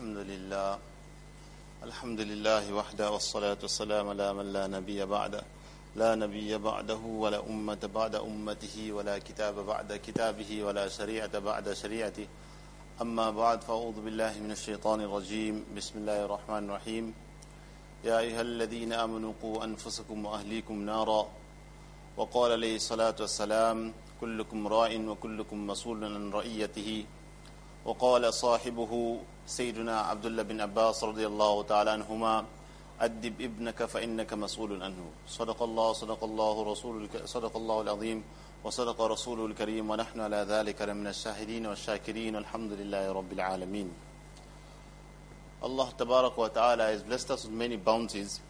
الحمد لله. الحمد لله وحده والصلاة والسلام على من لا نبي بعده. لا نبي بعده ولا أمة بعد أمته ولا كتاب بعد كتابه ولا شريعة بعد شريعته. أما بعد فأعوذ بالله من الشيطان الرجيم. بسم الله الرحمن الرحيم. يا أيها الذين آمنوا قوا أنفسكم وأهليكم نارا. وقال عليه الصلاة والسلام كلكم راع وكلكم مسؤول عن رعيته. وقال صاحبه سيدنا عبد الله بن عباس رضي الله تعالى عنهما أدب ابنك فإنك مسؤول عنه صدق الله صدق الله رسول صدق الله العظيم وصدق رسوله الكريم ونحن على ذلك من الشاهدين والشاكرين والحمد لله رب العالمين Tabarak wa Ta'ala has blessed us with many bounties.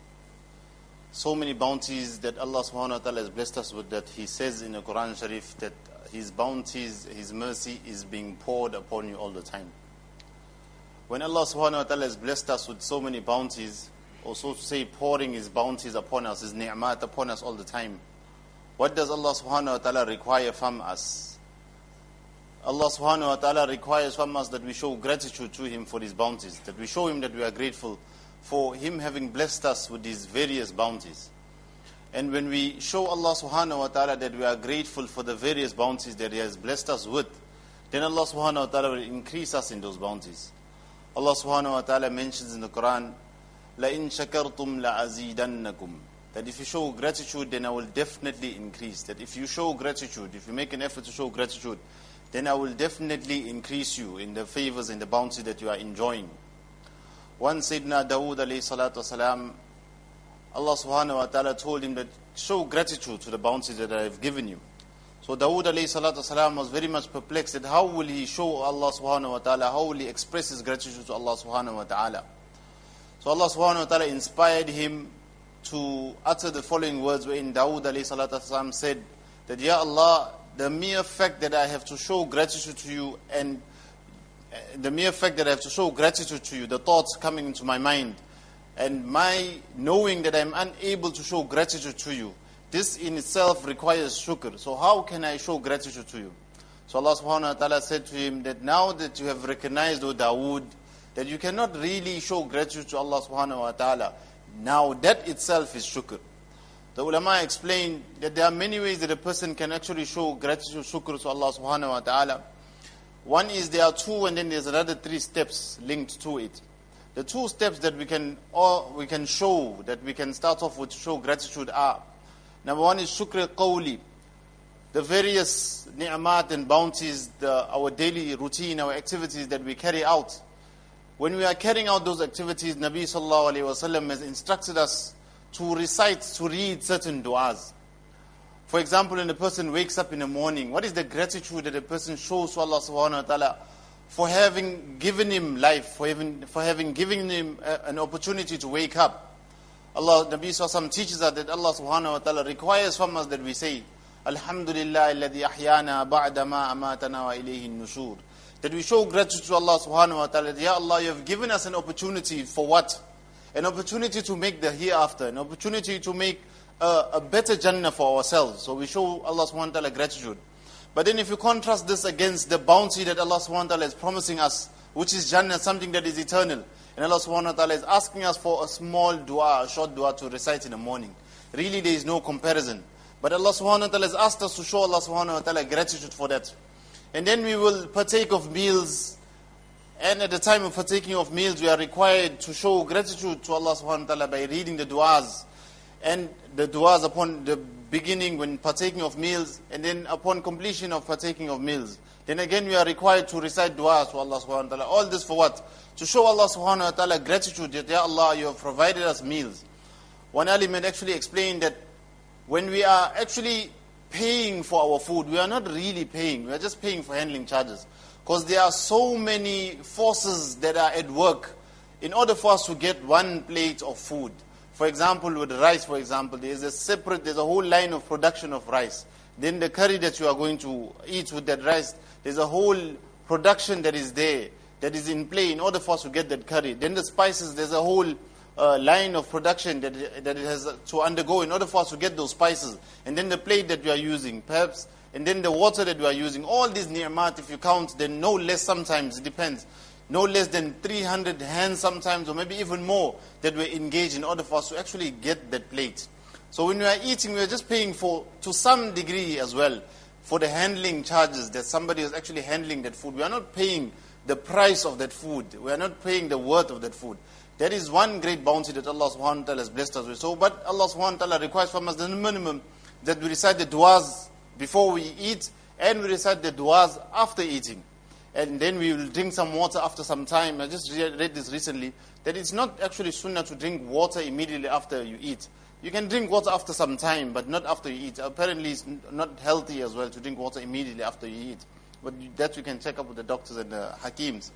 So many bounties that Allah Subhanahu wa Ta'ala has blessed us with that He says in the Quran Sharif that His bounties, His mercy is being poured upon you all the time. When Allah Subhanahu wa Ta'ala has blessed us with so many bounties, or so to say pouring His bounties upon us, His ni'mat upon us all the time, what does Allah Subhanahu wa Ta'ala require from us? Allah subhanahu wa ta'ala requires from us that we show gratitude to Him for His bounties, that we show Him that we are grateful for Him having blessed us with these various bounties. And when we show Allah subhanahu wa ta'ala that we are grateful for the various bounties that He has blessed us with, then Allah subhanahu wa ta'ala will increase us in those bounties. Allah subhanahu wa ta'ala mentions in the Quran, لَإِن شَكَرْتُمْ لَأَزِيدَنَّكُمْ That if you show gratitude, then I will definitely increase. That if you show gratitude, if you make an effort to show gratitude, then I will definitely increase you in the favors and the bounty that you are enjoying. One Sayyidina Dawood alayhi salatu wasalam, Allah subhanahu wa ta'ala told him that show gratitude to the bounty that I have given you. So Dawood alayhi salatu was very much perplexed that how will he show Allah subhanahu wa ta'ala, how will he express his gratitude to Allah subhanahu wa ta'ala. So Allah subhanahu wa ta'ala inspired him to utter the following words wherein Dawood alayhi salatu said that, Ya Allah, the mere fact that I have to show gratitude to you and the mere fact that I have to show gratitude to you, the thoughts coming into my mind, and my knowing that I'm unable to show gratitude to you, this in itself requires shukr. So how can I show gratitude to you? So Allah subhanahu wa ta'ala said to him that now that you have recognized, O Dawood, that you cannot really show gratitude to Allah subhanahu wa ta'ala, now that itself is shukr. The ulama explained that there are many ways that a person can actually show gratitude, shukr to Allah subhanahu wa ta'ala. One is there are two and then there's another three steps linked to it. The two steps that we can or we can show, that we can start off with show gratitude are number one is shukr qawli, the various ni'mat and bounties, the, our daily routine, our activities that we carry out. When we are carrying out those activities, Nabi sallallahu alayhi wasallam has instructed us to recite, to read certain du'as. For example, when a person wakes up in the morning, what is the gratitude that a person shows to Allah subhanahu wa ta'ala for having given him life, for having, for having given him a, an opportunity to wake up? Allah, Nabi Sallallahu teaches us that Allah subhanahu wa ta'ala requires from us that we say, Alhamdulillah alladhi ahyana ba'da ma amatana wa ilayhi nushur. That we show gratitude to Allah subhanahu wa ta'ala. Ya Allah, you have given us an opportunity for what? An opportunity to make the hereafter, an opportunity to make a, a better Jannah for ourselves. So we show Allah subhanahu wa ta'ala gratitude. But then if you contrast this against the bounty that Allah subhanahu wa ta'ala is promising us, which is Jannah, something that is eternal. And Allah subhanahu wa ta'ala is asking us for a small dua, a short dua to recite in the morning. Really there is no comparison. But Allah subhanahu wa ta'ala has asked us to show Allah subhanahu wa ta'ala gratitude for that. And then we will partake of meals. And at the time of partaking of meals, we are required to show gratitude to Allah subhanahu wa ta'ala by reading the du'as. And the du'as upon the beginning when partaking of meals, and then upon completion of partaking of meals. Then again, we are required to recite du'as to Allah subhanahu wa ta'ala. All this for what? To show Allah subhanahu wa ta'ala gratitude that, Ya Allah, you have provided us meals. One element actually explained that when we are actually paying for our food, we are not really paying. We are just paying for handling charges. Because there are so many forces that are at work in order for us to get one plate of food. For example, with rice, for example, there is a separate, there's a whole line of production of rice. Then the curry that you are going to eat with that rice, there's a whole production that is there, that is in play in order for us to get that curry. Then the spices, there's a whole uh, line of production that, that it has to undergo in order for us to get those spices. And then the plate that we are using, perhaps, and then the water that we are using. All these ni'mat, if you count, then no less sometimes, it depends. no less than 300 hands sometimes, or maybe even more, that were engaged in order for us to actually get that plate. So when we are eating, we are just paying for, to some degree as well, for the handling charges that somebody is actually handling that food. We are not paying the price of that food. We are not paying the worth of that food. That is one great bounty that Allah subhanahu wa ta'ala has blessed us with. So, but Allah subhanahu wa ta'ala requires from us the minimum that we recite the du'as before we eat and we recite the du'as after eating and then we will drink some water after some time. I just read this recently that it's not actually sunnah to drink water immediately after you eat. You can drink water after some time, but not after you eat. Apparently, it's not healthy as well to drink water immediately after you eat. But that you can check up with the doctors and the hakims.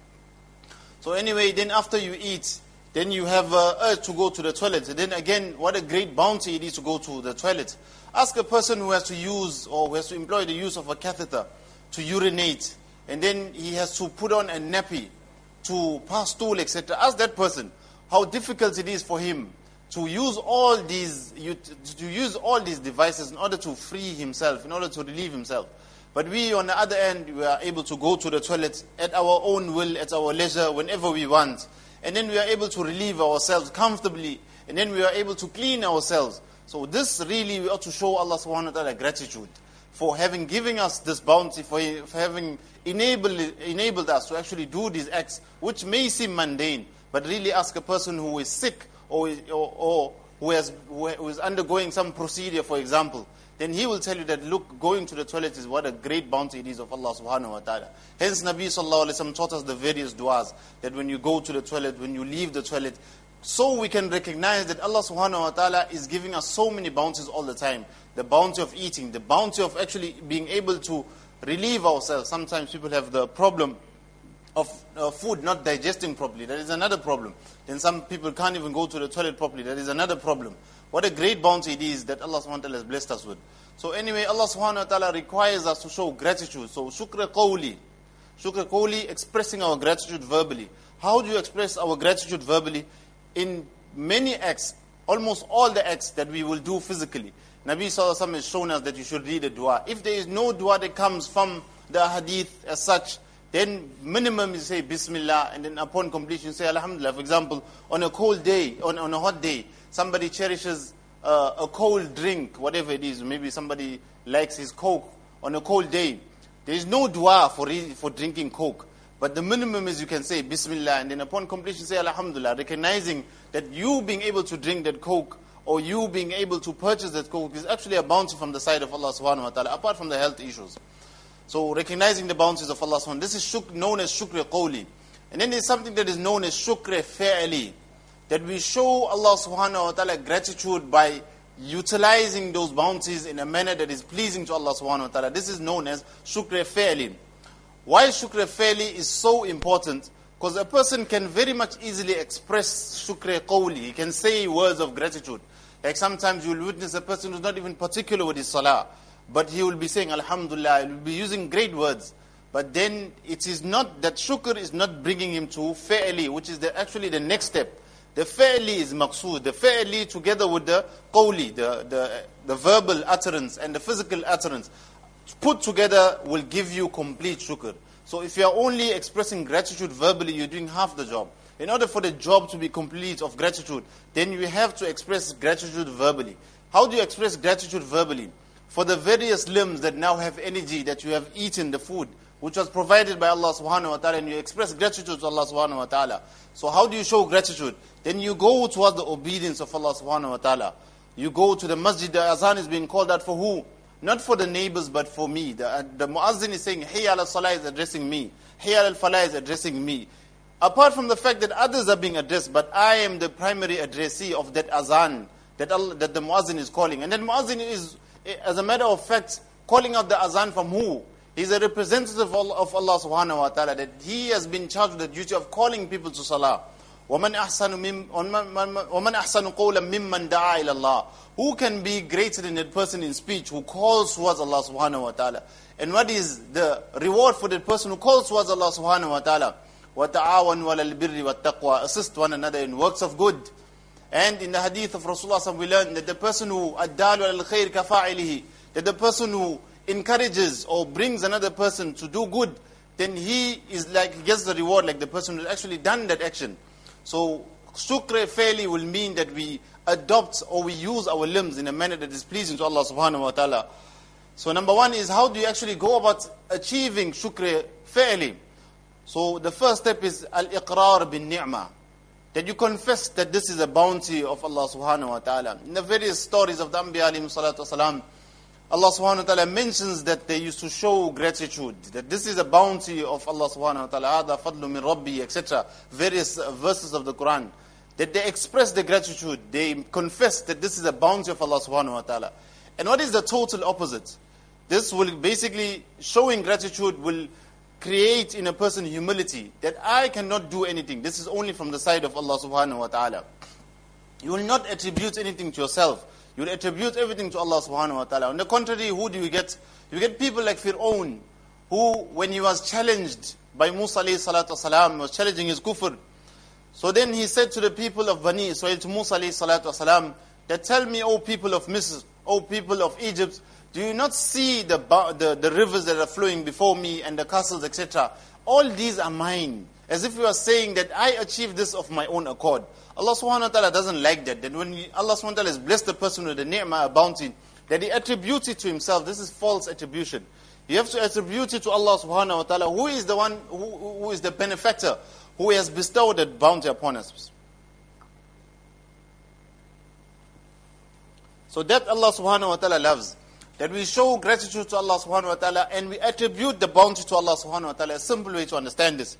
So anyway, then after you eat, then you have uh, urge to go to the toilet. And then again, what a great bounty it is to go to the toilet. Ask a person who has to use or who has to employ the use of a catheter to urinate and then he has to put on a nappy to pass stool, etc. Ask that person how difficult it is for him to use all these to use all these devices in order to free himself, in order to relieve himself. But we, on the other end, we are able to go to the toilet at our own will, at our leisure, whenever we want. And then we are able to relieve ourselves comfortably. And then we are able to clean ourselves. So this really, we ought to show Allah subhanahu wa ta'ala gratitude for having given us this bounty, for, for having enabled, enabled us to actually do these acts, which may seem mundane, but really ask a person who is sick or, or, or who, has, who is undergoing some procedure, for example, then he will tell you that, look, going to the toilet is what a great bounty it is of Allah subhanahu wa ta'ala. Hence, Nabi sallallahu alayhi wa taught us the various du'as, that when you go to the toilet, when you leave the toilet, so we can recognize that Allah subhanahu wa ta'ala is giving us so many bounties all the time the bounty of eating, the bounty of actually being able to relieve ourselves. Sometimes people have the problem of uh, food not digesting properly. That is another problem. Then some people can't even go to the toilet properly. That is another problem. What a great bounty it is that Allah subhanahu wa ta'ala has blessed us with. So anyway, Allah subhanahu wa ta'ala requires us to show gratitude. So shukra qawli. Shukra qawli, expressing our gratitude verbally. How do you express our gratitude verbally? In many acts, almost all the acts that we will do physically. Nabi Sallallahu alaihi wasallam has shown us that you should read a dua. If there is no dua that comes from the hadith as such, then minimum you say Bismillah, and then upon completion you say Alhamdulillah. For example, on a cold day, on, on a hot day, somebody cherishes uh, a cold drink, whatever it is. Maybe somebody likes his Coke on a cold day. There is no dua for, for drinking Coke. But the minimum is you can say Bismillah, and then upon completion say Alhamdulillah, recognizing that you being able to drink that Coke or you being able to purchase that coke is actually a bounty from the side of Allah subhanahu wa ta'ala, apart from the health issues. So recognizing the bounties of Allah subhanahu this is known as shukr qawli. And then there's something that is known as shukr fa'ali, that we show Allah subhanahu wa ta'ala gratitude by utilizing those bounties in a manner that is pleasing to Allah subhanahu wa ta'ala. This is known as shukr fa'ali. Why shukr fa'ali is so important because a person can very much easily express shukr qawli. He can say words of gratitude. Like sometimes you will witness a person who's not even particular with his salah, but he will be saying Alhamdulillah, he will be using great words. But then it is not, that shukr is not bringing him to fa'li, which is the, actually the next step. The fa'li is maqsood. The fa'li together with the qawli, the, the, the verbal utterance and the physical utterance, put together will give you complete shukr. So if you are only expressing gratitude verbally, you're doing half the job. In order for the job to be complete of gratitude, then you have to express gratitude verbally. How do you express gratitude verbally? For the various limbs that now have energy, that you have eaten the food, which was provided by Allah subhanahu wa ta'ala, and you express gratitude to Allah subhanahu wa ta'ala. So how do you show gratitude? Then you go towards the obedience of Allah subhanahu wa ta'ala. You go to the masjid, the azan is being called out for who? Not for the neighbors, but for me. The, uh, the muazzin is saying, Hayya al salah is addressing me. Hayya al falah is addressing me. Apart from the fact that others are being addressed, but I am the primary addressee of that azan that, Allah, that the muazzin is calling. And then muazzin is, as a matter of fact, calling out the azan from who? He's a representative of Allah subhanahu wa ta'ala, that he has been charged with the duty of calling people to salah. وَمَنْ أَحْسَنُ, مم, ومن أحسن قَوْلًا مِمَّنْ دَعَى إِلَى اللَّهِ Who can be greater than that person in speech who calls towards Allah subhanahu wa ta'ala? And what is the reward for that person who calls towards Allah subhanahu wa ta'ala? وَتَعَاوَنْ وَلَا الْبِرِّ وَالتَّقْوَى Assist one another in works of good. And in the hadith of Rasulullah we learn that the person who addalu al khair kafa'ilihi, that the person who encourages or brings another person to do good, then he is like gets the reward like the person who actually done that action. So shukr fa'ali will mean that we adopt or we use our limbs in a manner that is pleasing to Allah subhanahu wa ta'ala. So number one is how do you actually go about achieving shukr fa'ali? So the first step is al-iqrar bin ni'mah That you confess that this is a bounty of Allah subhanahu wa ta'ala. In the various stories of the Anbiya alayhi salatu wasalam, Allah subhanahu wa ta'ala mentions that they used to show gratitude, that this is a bounty of Allah subhanahu wa ta'ala, هذا فضل من ربي, etc. Various verses of the Quran. That they express the gratitude, they confess that this is a bounty of Allah subhanahu wa ta'ala. And what is the total opposite? This will basically, showing gratitude will create in a person humility that I cannot do anything. This is only from the side of Allah subhanahu wa ta'ala. You will not attribute anything to yourself. You will attribute everything to Allah subhanahu wa ta'ala. On the contrary, who do you get? You get people like Fir'aun, who, when he was challenged by Musa alayhi salatu wasalam, was challenging his kufr. So then he said to the people of Bani Israel, to Musa alayhi salatu wasalam, that tell me, O people of Misr, O people of Egypt, do you not see the, the, the rivers that are flowing before me and the castles, etc.? All these are mine. As if you are saying that I achieved this of my own accord. Allah subhanahu wa ta'ala doesn't like that. That when Allah subhanahu wa ta'ala has blessed the person with a ni'mah, a bounty, that he attributes it to himself. This is false attribution. You have to attribute it to Allah subhanahu wa ta'ala, who is the one, who, who is the benefactor, who has bestowed that bounty upon us. So that Allah subhanahu wa ta'ala loves that we show gratitude to Allah subhanahu wa ta'ala and we attribute the bounty to Allah subhanahu wa ta'ala. A simple way to understand this.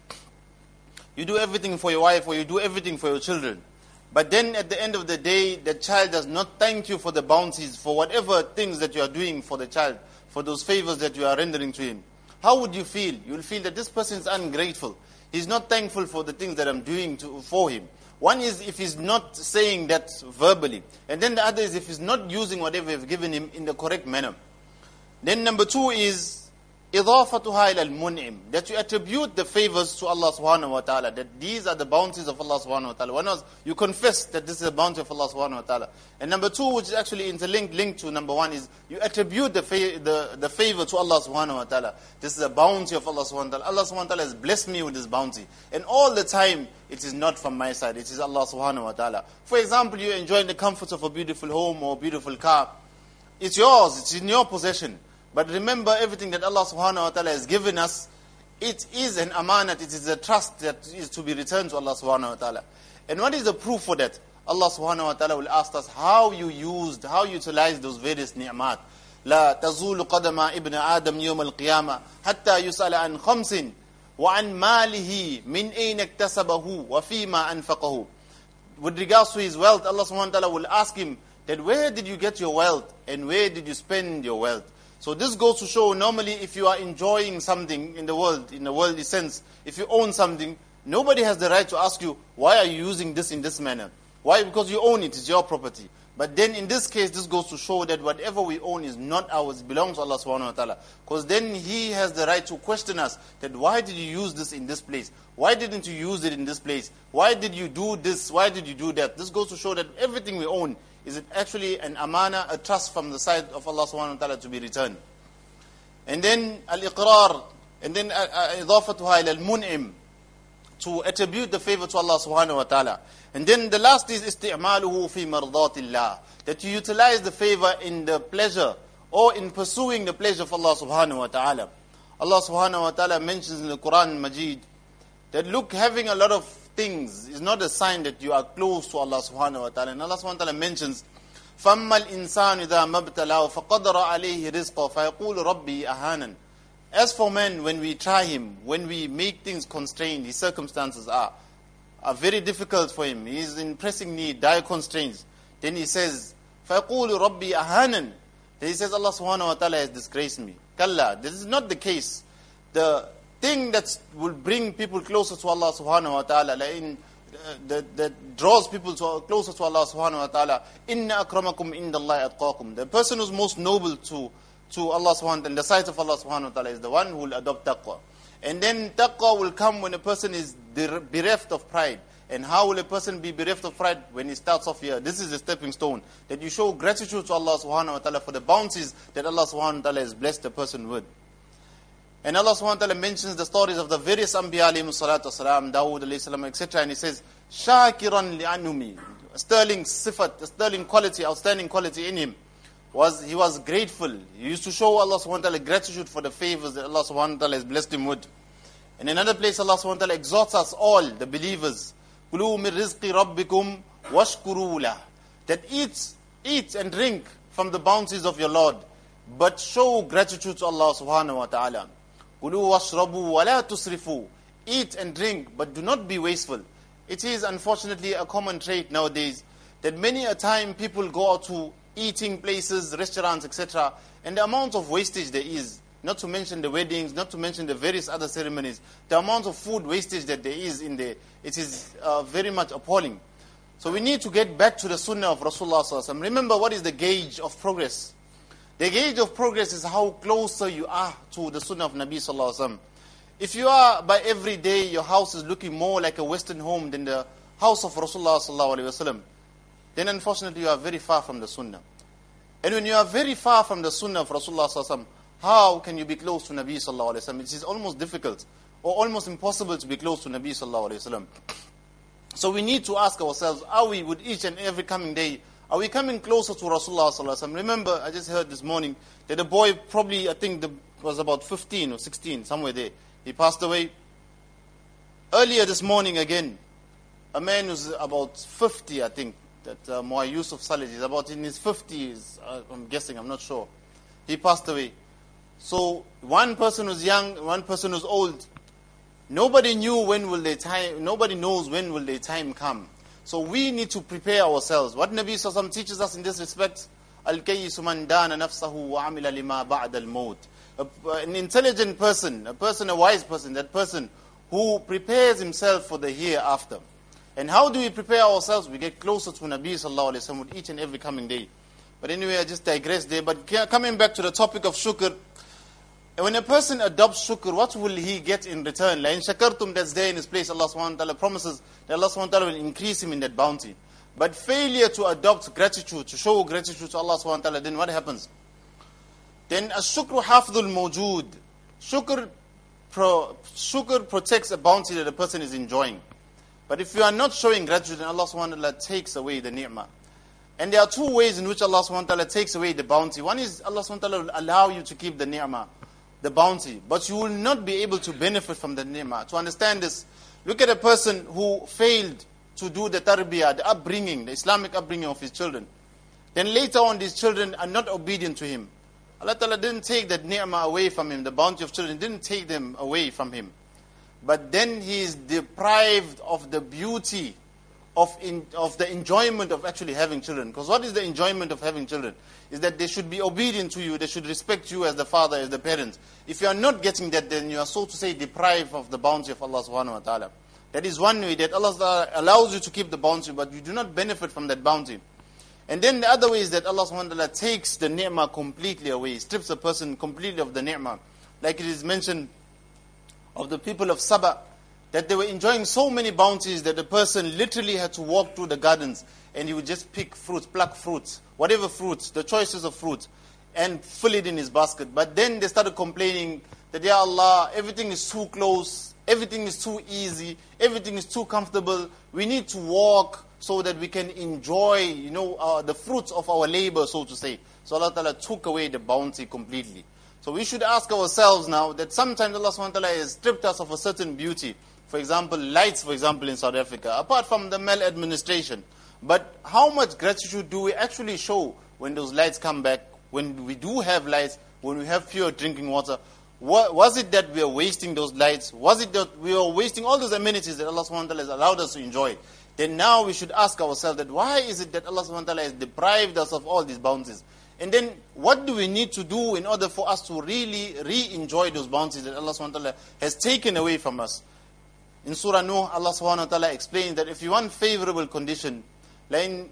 You do everything for your wife or you do everything for your children. But then at the end of the day, the child does not thank you for the bounties, for whatever things that you are doing for the child, for those favors that you are rendering to him. How would you feel? You will feel that this person is ungrateful. He's not thankful for the things that I'm doing to, for him. One is if he's not saying that verbally. And then the other is if he's not using whatever you've given him in the correct manner. Then number two is إضافتها إلى المنعم that you attribute the favors to Allah subhanahu wa ta'ala that these are the bounties of Allah subhanahu wa ta'ala one was you confess that this is a bounty of Allah subhanahu wa ta'ala and number two which is actually interlinked linked to number one is you attribute the, fa- the, the favor to Allah subhanahu wa ta'ala this is a bounty of Allah subhanahu wa ta'ala Allah subhanahu wa ta'ala has blessed me with this bounty and all the time it is not from my side it is Allah subhanahu wa ta'ala for example you enjoy the comforts of a beautiful home or beautiful car it's yours it's in your possession but remember everything that Allah subhanahu wa ta'ala has given us, it is an amanat, it is a trust that is to be returned to Allah subhanahu wa ta'ala. And what is the proof for that? Allah subhanahu wa ta'ala will ask us how you used, how you utilized those various ni'mat. لا تزول قدم ابن آدم يوم القيامة حتى يسأل عن خمس وعن ماله من أين اكتسبه وفيما أنفقه With regards to his wealth, Allah subhanahu wa ta'ala will ask him that where did you get your wealth and where did you spend your wealth? So this goes to show normally if you are enjoying something in the world, in the worldly sense, if you own something, nobody has the right to ask you, why are you using this in this manner? Why? Because you own it, it's your property. But then in this case, this goes to show that whatever we own is not ours, it belongs to Allah subhanahu wa ta'ala. Because then He has the right to question us that why did you use this in this place? Why didn't you use it in this place? Why did you do this? Why did you do that? This goes to show that everything we own is it actually an amana, a trust from the side of Allah subhanahu wa ta'ala to be returned. And then al-iqrar, and then uh, uh, idafatuha ila al-mun'im, to attribute the favor to Allah subhanahu wa ta'ala. And then the last is isti'maluhu fi mardatillah, that you utilize the favor in the pleasure or in pursuing the pleasure of Allah subhanahu wa ta'ala. Allah subhanahu wa ta'ala mentions in the Quran Majid that look, having a lot of things is not a sign that you are close to Allah subhanahu wa ta'ala. And Allah subhanahu wa ta'ala mentions, فَأَمَّا الْإِنسَانُ إِذَا مَبْتَلَاهُ فَقَدَرَ عَلَيْهِ رِزْقَهُ فَيَقُولُ رَبِّي أَهَانًا As for men, when we try him, when we make things constrained, his circumstances are, are very difficult for him. He is in pressing need, dire constraints. Then he says, فَيَقُولُ رَبِّي أَهَانًا Then he says, Allah subhanahu wa ta'ala has disgraced me. Kalla, this is not the case. The thing that will bring people closer to Allah subhanahu wa ta'ala, uh, that, that draws people to, closer to Allah subhanahu wa ta'ala, inna akramakum indallahi atqakum. The person who's most noble to, to Allah subhanahu wa ta'ala, in the sight of Allah subhanahu wa ta'ala, is the one who will adopt taqwa. And then taqwa will come when a person is bereft of pride. And how will a person be bereft of pride when he starts off here? This is a stepping stone. That you show gratitude to Allah subhanahu wa ta'ala for the bounties that Allah subhanahu wa ta'ala has blessed the person with. And Allah SWT mentions the stories of the various Anbiya alayhi salatu wasalam, Dawood alayhi salam, etc. And he says, Shakiran li'anumi. A sterling sifat, a sterling quality, outstanding quality in him. Was, he was grateful. He used to show Allah SWT gratitude for the favors that Allah SWT has blessed him with. In another place, Allah SWT exhorts us all, the believers, Kulu min rizqi rabbikum washkurula. That eat, eat and drink from the bounties of your Lord, but show gratitude to Allah subhanahu wa ta'ala. Eat and drink, but do not be wasteful. It is unfortunately a common trait nowadays that many a time people go out to eating places, restaurants, etc. And the amount of wastage there is, not to mention the weddings, not to mention the various other ceremonies, the amount of food wastage that there is in there, it is uh, very much appalling. So we need to get back to the sunnah of Rasulullah. Remember, what is the gauge of progress? The gauge of progress is how closer you are to the sunnah of Nabi Sallallahu Alaihi Wasallam. If you are, by every day, your house is looking more like a Western home than the house of Rasulullah Sallallahu Alaihi Wasallam, then unfortunately you are very far from the sunnah. And when you are very far from the sunnah of Rasulullah Sallallahu how can you be close to Nabi sallallahu alaihi wasallam? It is almost difficult or almost impossible to be close to Nabi sallallahu alaihi wasallam. So we need to ask ourselves, are we with each and every coming day, are we coming closer to Rasulullah? Remember, I just heard this morning that a boy probably, I think, the, was about 15 or 16, somewhere there. He passed away. Earlier this morning again, a man who's about 50, I think, that uh, Muay Yusuf Salih is about in his 50s, uh, I'm guessing, I'm not sure. He passed away. So one person was young, one person was old. Nobody knew when will their time, nobody knows when will their time come. So we need to prepare ourselves. What Nabi Sallallahu teaches us in this respect, dana nafsahu wa amila lima ba'da al-maut. An intelligent person, a person, a wise person, that person who prepares himself for the hereafter. And how do we prepare ourselves? We get closer to Nabi Sallallahu Alaihi Wasallam each and every coming day. But anyway, I just digress there. But coming back to the topic of shukr, when a person adopts shukr, what will he get in return? Like in shakartum, that's there in his place. Allah subhanahu wa ta'ala promises that Allah subhanahu wa ta'ala will increase him in that bounty. But failure to adopt gratitude, to show gratitude to Allah subhanahu wa ta'ala, then what happens? Then a shukr hafdul mawjood. Shukr, pro, shukr protects a bounty that a person is enjoying. But if you are not showing gratitude, then Allah subhanahu wa ta'ala takes away the ni'mah. And there are two ways in which Allah subhanahu wa ta'ala takes away the bounty. One is Allah subhanahu wa ta'ala will allow you to keep the ni'mah the bounty, but you will not be able to benefit from the ni'mah. To understand this, look at a person who failed to do the tarbiyah, the upbringing, the Islamic upbringing of his children. Then later on, these children are not obedient to him. Allah Ta'ala didn't take that ni'mah away from him, the bounty of children didn't take them away from him. But then he is deprived of the beauty of, in, of the enjoyment of actually having children. Because what is the enjoyment of having children? is that they should be obedient to you, they should respect you as the father, as the parent. If you are not getting that, then you are so to say deprived of the bounty of Allah subhanahu wa ta'ala. That is one way that Allah allows you to keep the bounty, but you do not benefit from that bounty. And then the other way is that Allah subhanahu wa ta'ala takes the ni'mah completely away, strips a person completely of the ni'mah. Like it is mentioned of the people of Sabah, that they were enjoying so many bounties that the person literally had to walk through the gardens and he would just pick fruits, pluck fruits, whatever fruits, the choices of fruits, and fill it in his basket. But then they started complaining that, Ya Allah, everything is too close, everything is too easy, everything is too comfortable. We need to walk so that we can enjoy, you know, uh, the fruits of our labor, so to say. So Allah Ta'ala took away the bounty completely. So we should ask ourselves now that sometimes Allah subhanahu wa ta'ala has stripped us of a certain beauty. For example, lights, for example, in South Africa, apart from the maladministration. But how much gratitude do we actually show when those lights come back, when we do have lights, when we have pure drinking water? was it that we are wasting those lights? Was it that we are wasting all those amenities that Allah subhanahu wa ta'ala has allowed us to enjoy? Then now we should ask ourselves that why is it that Allah subhanahu wa ta'ala has deprived us of all these bounties? And then what do we need to do in order for us to really re-enjoy those bounties that Allah subhanahu wa ta'ala has taken away from us? In Surah Nuh, Allah subhanahu wa ta'ala explains that if you want favorable condition, لئن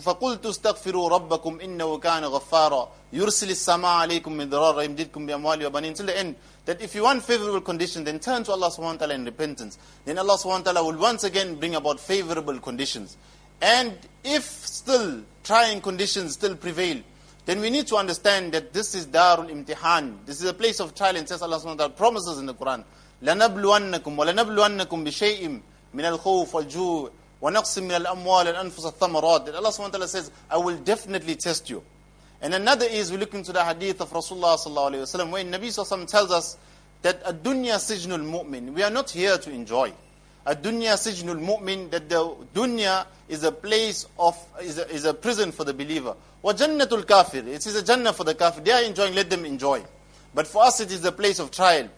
فقلت استغفروا ربكم إنه كان غفارا يرسل السماء عليكم مدرارا يمددكم بأموال وبنين till the end that if you want favorable conditions then turn to Allah subhanahu wa ta'ala in repentance then Allah subhanahu wa ta'ala will once again bring about favorable conditions and if still trying conditions still prevail then we need to understand that this is Darul Imtihan. This is a place of trial and test. Allah subhanahu wa ta'ala promises in the Quran. لَنَبْلُوَنَّكُمْ وَلَنَبْلُوَنَّكُمْ بِشَيْءٍ مِنَ الْخَوْفِ وَالْجُوعِ وَنَقْصٍ مِنَ الْأَمْوَالِ وَالْأَنفُسِ الثَّمَرَاتِ That Allah subhanahu wa ta'ala says, I will definitely test you. And another is, we look into the hadith of Rasulullah sallallahu alayhi wa sallam, where Nabi sallallahu tells us that a dunya sijnul mu'min, we are not here to enjoy. A dunya sijnul mu'min, that the dunya is a place of, is a, is a prison for the believer. Wa jannatul kafir, it is a jannah for the kafir. They are enjoying, let them enjoy. But for us it is a place of trial.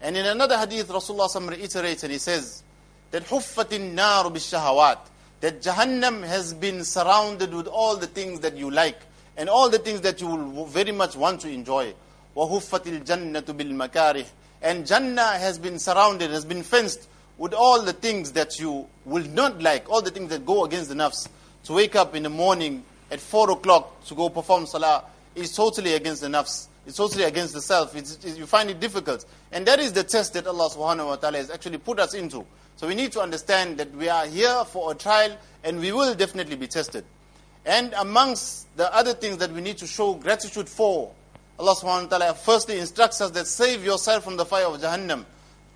And in another hadith, Rasulullah reiterates and he says, that huffatin nar bishahawat, that Jahannam has been surrounded with all the things that you like and all the things that you will very much want to enjoy. وَهُفَّتِ الْجَنَّةُ بِالْمَكَارِهِ And Jannah has been surrounded, has been fenced with all the things that you will not like, all the things that go against the nafs. To wake up in the morning at 4 o'clock to go perform salah is totally against the nafs. It's totally against the self. It's, it, you find it difficult. And that is the test that Allah subhanahu wa ta'ala has actually put us into. So we need to understand that we are here for a trial and we will definitely be tested. And amongst the other things that we need to show gratitude for, Allah subhanahu wa ta'ala firstly instructs us that save yourself from the fire of Jahannam.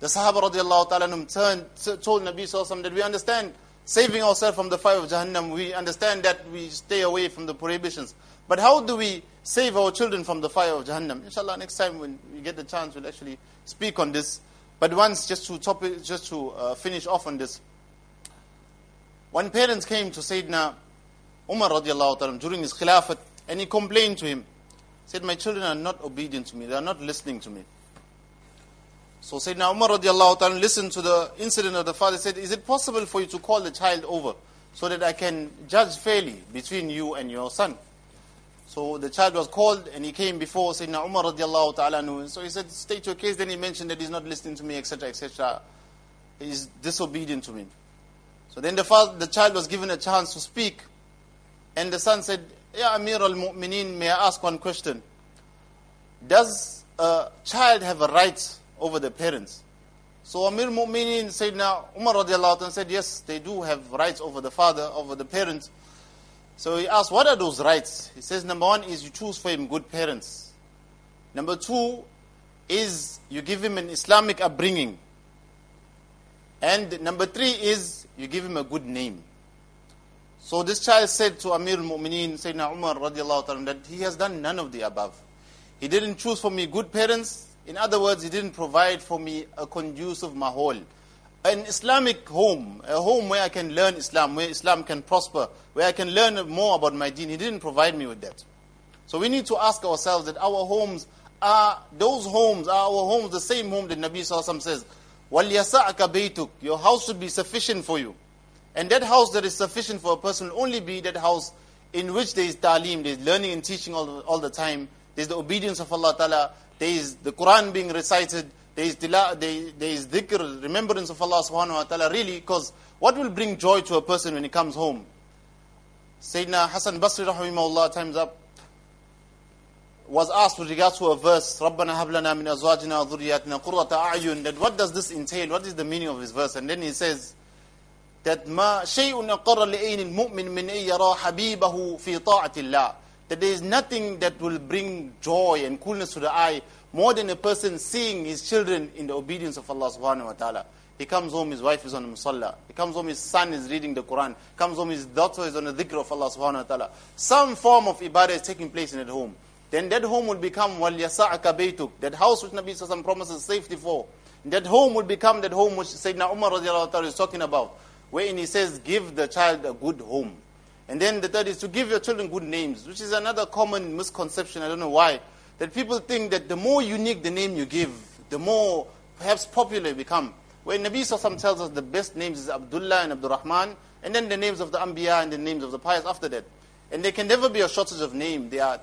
The Sahaba radiallahu ta'ala turned, told Nabi sallallahu that we understand saving ourselves from the fire of Jahannam, we understand that we stay away from the prohibitions. But how do we save our children from the fire of Jahannam? Inshallah, next time when we get the chance, we'll actually speak on this. But once, just to, topic, just to uh, finish off on this, when parents came to Sayyidina Umar radiallahu ta'ala during his khilafat, and he complained to him, said, my children are not obedient to me, they are not listening to me. So Sayyidina Umar radiallahu ta'ala listened to the incident of the father, said, is it possible for you to call the child over so that I can judge fairly between you and your son? So the child was called and he came before Sayyidina Umar radiallahu ta'ala So he said, state your case. Then he mentioned that he's not listening to me, etc., etc. He's disobedient to me. So then the, father, the child was given a chance to speak. And the son said, Ya Amir al-Mu'mineen, may I ask one question? Does a child have a right over the parents. So Amir Mu'minin Sayyidina Umar radiallahu anh said, yes, they do have rights over the father, over the parents. So he asked, what are those rights? He says, number one is you choose for him good parents. Number two is you give him an Islamic upbringing. And number three is you give him a good name. So this child said to Amir al-Mu'mineen, Sayyidina Umar radiallahu anh, that he has done none of the above. He didn't choose for me good parents, in other words, he didn't provide for me a conducive mahol. An Islamic home, a home where I can learn Islam, where Islam can prosper, where I can learn more about my deen. He didn't provide me with that. So we need to ask ourselves that our homes are, those homes are our homes, the same home that Nabi Sallallahu says, وَلْيَسَعَكَ بَيْتُكَ Your house should be sufficient for you. And that house that is sufficient for a person will only be that house in which there is ta'lim, there is learning and teaching all, all the time, there is the obedience of Allah Ta'ala, there is the Quran being recited, there is, there, there is dhikr, remembrance of Allah subhanahu wa ta'ala, really, because what will bring joy to a person when he comes home? Sayyidina Hassan Basri rahimahullah, time's up, was asked with regards to a verse, رَبَّنَا هَبْ لَنَا مِنْ أَزْوَاجِنَا وَذُرِّيَّاتِنَا قُرَّةَ أَعْيُنٍ that what does this entail? What is the meaning of this verse? And then he says, that ما شيء أقر لأين المؤمن من أن يرى حبيبه في طاعة الله that there is nothing that will bring joy and coolness to the eye more than a person seeing his children in the obedience of Allah subhanahu wa ta'ala. He comes home, his wife is on the musalla. He comes home, his son is reading the Quran. He comes home, his daughter is on the dhikr of Allah subhanahu wa ta'ala. Some form of ibadah is taking place in that home. Then that home will become وَلْيَسَعَكَ بَيْتُكَ That house which Nabi Sallallahu promises safety for. That home will become that home which Sayyidina Umar radiallahu ta'ala is talking about. Wherein he says, give the child a good home. And then the third is to give your children good names, which is another common misconception. I don't know why. That people think that the more unique the name you give, the more perhaps popular you become. When Nabi Sassam tells us the best names is Abdullah and Abdul Rahman, and then the names of the Anbiya and the names of the pious after that. And there can never be a shortage of name. There are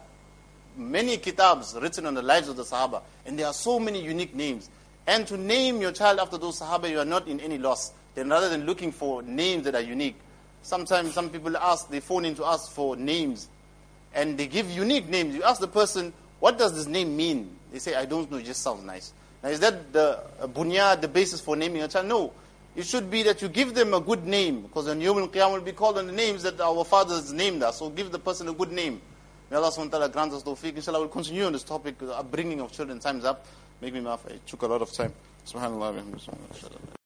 many kitabs written on the lives of the Sahaba, and there are so many unique names. And to name your child after those Sahaba, you are not in any loss. Then rather than looking for names that are unique, Sometimes some people ask, they phone in to ask for names. And they give unique names. You ask the person, what does this name mean? They say, I don't know, it just sounds nice. Now, is that the uh, bunyad, the basis for naming a child? No. It should be that you give them a good name. Because on Yom Qiyam will be called on the names that our fathers named us. So give the person a good name. May Allah subhanahu wa ta'ala grant us tawfiq. Inshallah, we'll continue on this topic, the upbringing of children. Time's up. Make me maaf. I took a lot of time. Subhanallah.